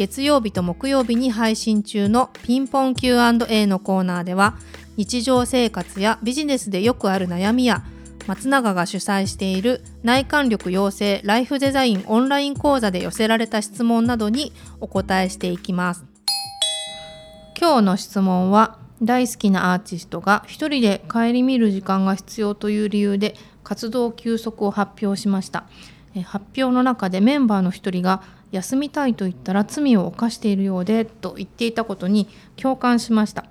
月曜日と木曜日に配信中のピンポン Q&A のコーナーでは日常生活やビジネスでよくある悩みや松永が主催している内観力養成ライフデザインオンライン講座で寄せられた質問などにお答えしていきます。今日の質問は大好きなアーティストが一人で顧みる時間が必要という理由で活動休息を発表しました。発表の中でメンバーの一人が休みたいと言ったら罪を犯しているようでと言っていたことに共感しました。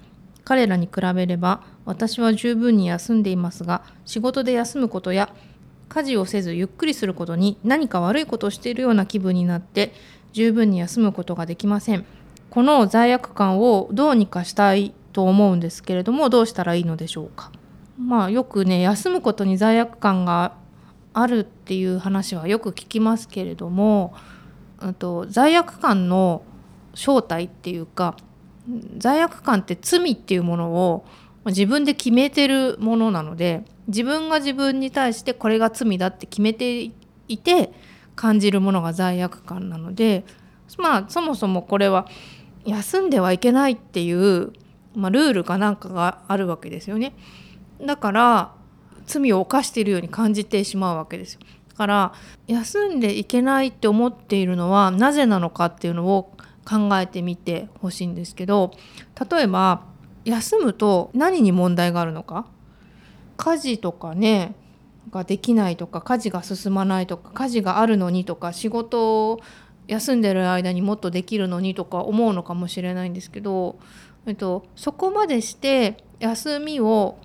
彼らに比べれば私は十分に休んでいますが仕事で休むことや家事をせずゆっくりすることに何か悪いことをしているような気分になって十分に休むことができません。この罪悪感をどうにかしたいと思うんですけれどもどうしたらいいのでしょうか。まあよくね休むことに罪悪感があるっていう話はよく聞きますけれどもと罪悪感の正体っていうか罪悪感って罪っていうものを自分で決めてるものなので自分が自分に対してこれが罪だって決めていて感じるものが罪悪感なのでまあそもそもこれは休んではいけないっていう、まあ、ルールかなんかがあるわけですよね。だから罪を犯しているように感じてしまうわけですよ。から休んでいけないって思っているのはなぜなのかっていうのを考えてみてほしいんですけど例えば休むと何に問題があるのか？家事とかねができないとか家事が進まないとか家事があるのにとか仕事を休んでる間にもっとできるのにとか思うのかもしれないんですけど、えっと、そこまでして休みを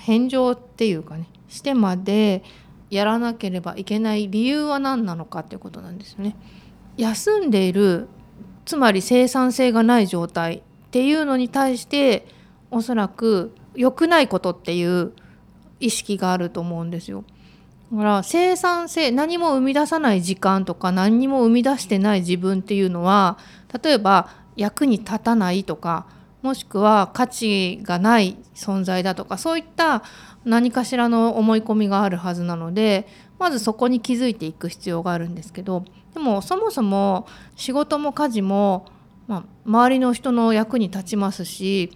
返上っていうかねしてまでやらなければいけない理由は何なのかっていうことなんですよね。休んでいるつまり生産性がない状態っていうのに対しておそらく良くないことっていう意識があると思うんですよ。だから生産性何も生み出さない時間とか何にも生み出してない自分っていうのは例えば役に立たないとかもしくは価値がない存在だとかそういった何かしらの思い込みがあるはずなのでまずそこに気づいていく必要があるんですけどでもそもそも仕事も家事も、まあ、周りの人の役に立ちますし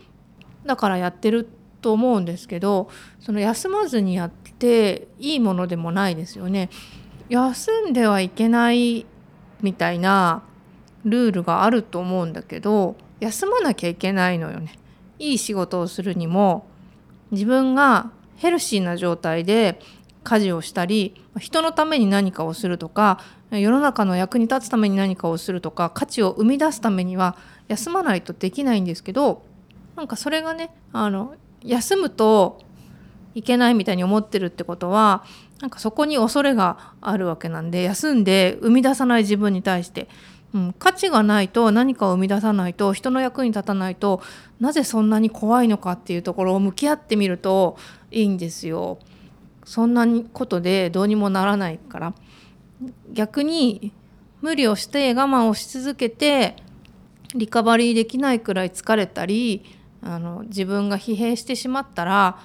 だからやってると思うんですけどその休まずにやっていいものでもないですよね。休んではいけないみたいなルールがあると思うんだけど休まなきゃいけないのよね。いい仕事をするにも自分がヘルシーな状態で家事をしたり人のために何かをするとか世の中の役に立つために何かをするとか価値を生み出すためには休まないとできないんですけどなんかそれがねあの休むといけないみたいに思ってるってことはなんかそこに恐れがあるわけなんで休んで生み出さない自分に対してうん、価値がないと何かを生み出さないと人の役に立たないとなぜそんなに怖いのかっていうところを向き合ってみるといいんですよ。そんなことでどうにもならないから逆に無理をして我慢をし続けてリカバリーできないくらい疲れたりあの自分が疲弊してしまったら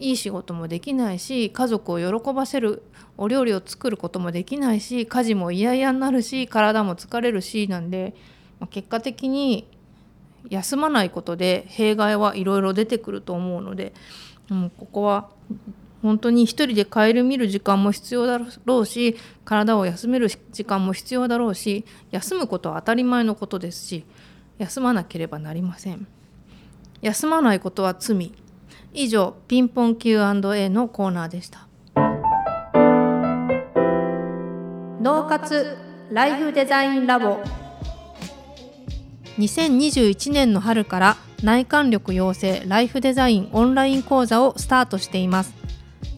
いい仕事もできないし家族を喜ばせるお料理を作ることもできないし家事も嫌々になるし体も疲れるしなんで、まあ、結果的に休まないことで弊害はいろいろ出てくると思うので、うん、ここは本当に一人で顧みる時間も必要だろうし体を休める時間も必要だろうし休むことは当たり前のことですし休まなければなりません。休まないことは罪。以上ピンポン Q&A のコーナーでした。脳活ライフデザインラボ。2021年の春から内観力養成ライフデザインオンライン講座をスタートしています。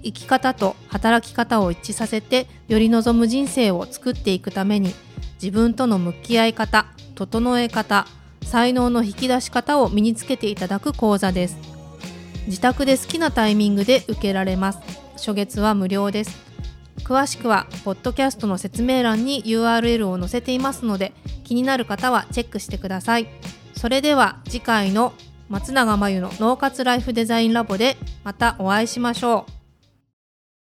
生き方と働き方を一致させてより望む人生を作っていくために自分との向き合い方整え方才能の引き出し方を身につけていただく講座です自宅で好きなタイミングで受けられます。初月は無料です。詳しくはポッドキャストの説明欄に URL を載せていますので気になる方はチェックしてください。それでは次回の松永真由の脳活ライフデザインラボでまたお会いしましょう。